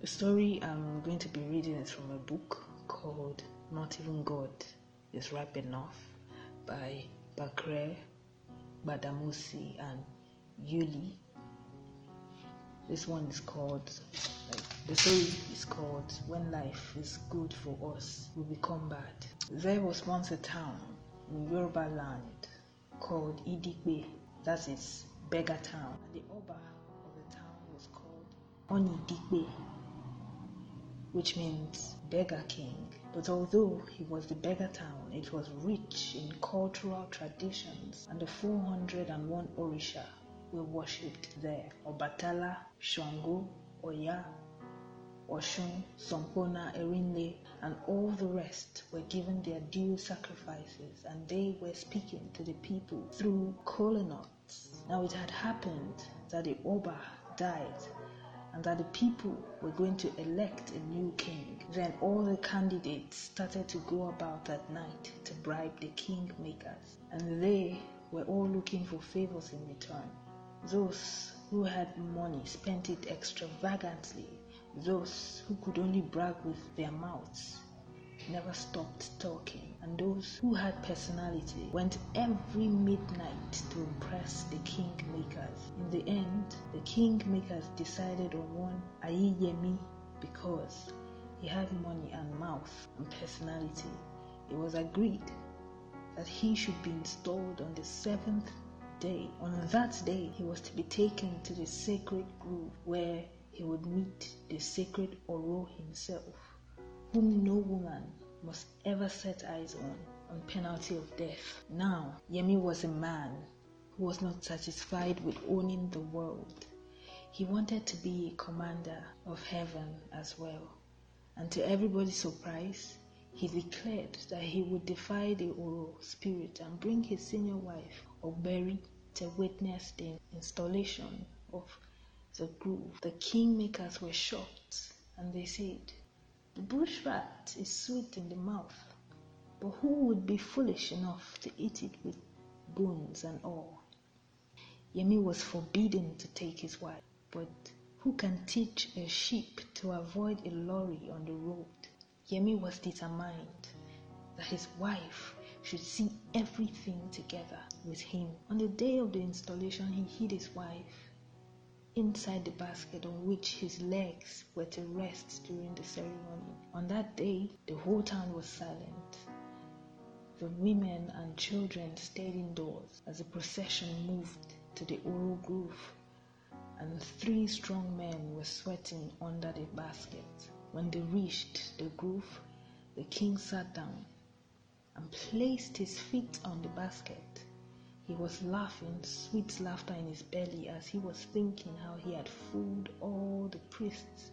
The story I'm going to be reading is from a book called Not Even God is Ripe Enough by Bakare Gbadamosi and Ulli. This one is called, like, the story is called When Life is Good for Us, We Become Bad. There was once a town in Yoruba land called Idipe, that is Beggar Town. And the Oba of the town was called Onidipe, which means beggar king. But although he was the beggar town, it was rich in cultural traditions, and the 401 Orisha were worshipped there. Obatala, Shango, Oya, Oshun, Sompona, Erinle, and all the rest were given their due sacrifices, and they were speaking to the people through kola. Now it had happened that the Oba died and that the people were going to elect a new king. Then all the candidates started to go about at night to bribe the kingmakers, and they were all looking for favors in return. Those who had money spent it extravagantly. Those who could only brag with their mouths never stopped talking, and those who had personality went every midnight to impress the kingmakers. In the end, the kingmakers decided on one Ayiyemi because he had money and mouth and personality. It was agreed that he should be installed on the seventh day. On that day, he was to be taken to the sacred grove where he would meet the sacred Oro himself, whom no woman must ever set eyes on, on penalty of death. Now, Yemi was a man who was not satisfied with owning the world. He wanted to be a commander of heaven as well. And to everybody's surprise, he declared that he would defy the Oro spirit and bring his senior wife, Oberi, to witness the installation of the grove. The kingmakers were shocked and they said, The bush rat is sweet in the mouth, but who would be foolish enough to eat it with bones and all? Yemi was forbidden to take his wife, but who can teach a sheep to avoid a lorry on the road? Yemi was determined that his wife should see everything together with him. On the day of the installation, he hid his wife inside the basket on which his legs were to rest during the ceremony. On that day, the whole town was silent. The women and children stayed indoors as the procession moved to the Oro Grove, and three strong men were sweating under the basket. When they reached the grove, the king sat down and placed his feet on the basket. He was laughing, sweet laughter in his belly, as he was thinking how he had fooled all the priests,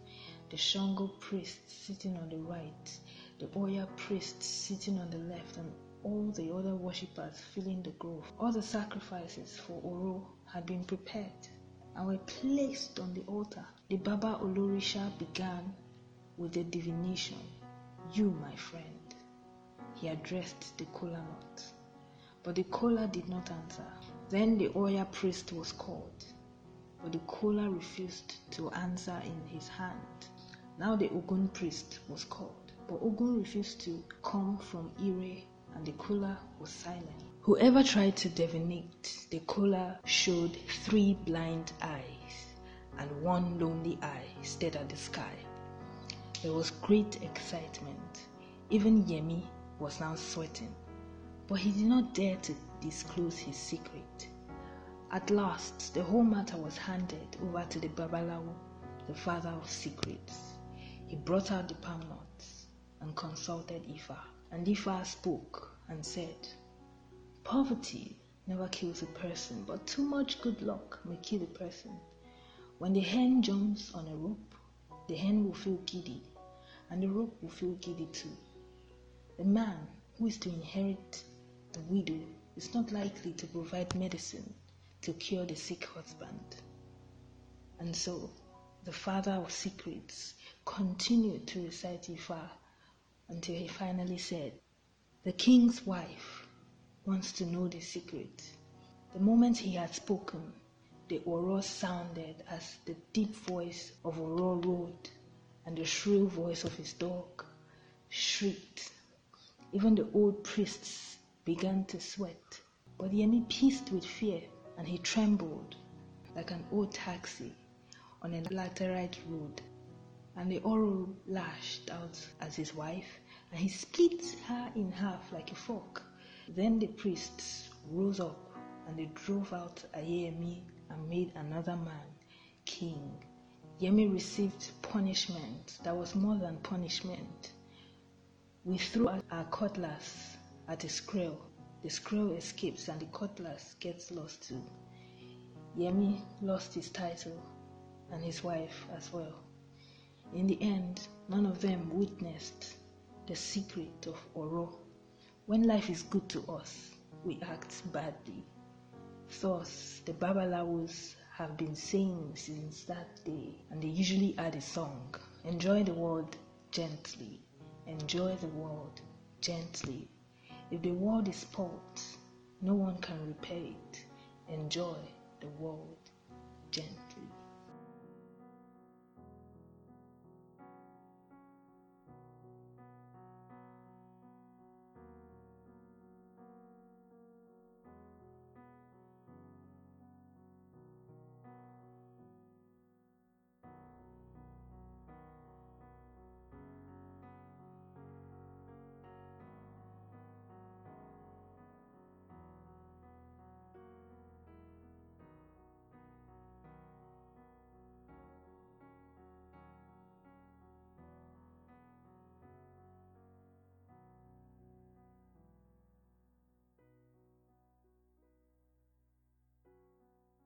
the Shango priest sitting on the right, the Oya priest sitting on the left, and all the other worshippers filling the grove. All the sacrifices for Oro had been prepared and were placed on the altar. The Baba Olorisha began with the divination. You, my friend, he addressed the kola nut. But the kola did not answer. Then the Oya priest was called, but the kola refused to answer in his hand. Now the Ogun priest was called, but Ogun refused to come from Ire, and the kola was silent. Whoever tried to divinate, the kola showed three blind eyes, and one lonely eye stared at the sky. There was great excitement. Even Yemi was now sweating, but he did not dare to disclose his secret. At last, the whole matter was handed over to the Babalawo, the father of secrets. He brought out the palm nuts and consulted Ifa, and Ifa spoke and said, Poverty never kills a person, but too much good luck may kill a person. When the hen jumps on a rope, the hen will feel giddy, and the rope will feel giddy too. The man who is to inherit the widow is not likely to provide medicine to cure the sick husband. And so, the father of secrets continued to recite Ifa until he finally said, The king's wife wants to know the secret. The moment he had spoken, the Oro sounded as the deep voice of Oro roared, and the shrill voice of his dog shrieked. Even the old priests began to sweat. But Yemi paced with fear and he trembled like an old taxi on a laterite road. And the Oro lashed out at his wife and he split her in half like a fork. Then the priests rose up and they drove out Ayemi and made another man king. Yemi received punishment that was more than punishment. We threw our cutlass at a squirrel. The squirrel escapes and the cutlass gets lost too. Yemi lost his title and his wife as well. In the end, none of them witnessed the secret of Oro. When life is good to us, we act badly. Thus, the Babalawos have been saying since that day, and they usually add a song. Enjoy the world gently. Enjoy the world gently. If the world is spoilt, no one can repair it. Enjoy the world gently.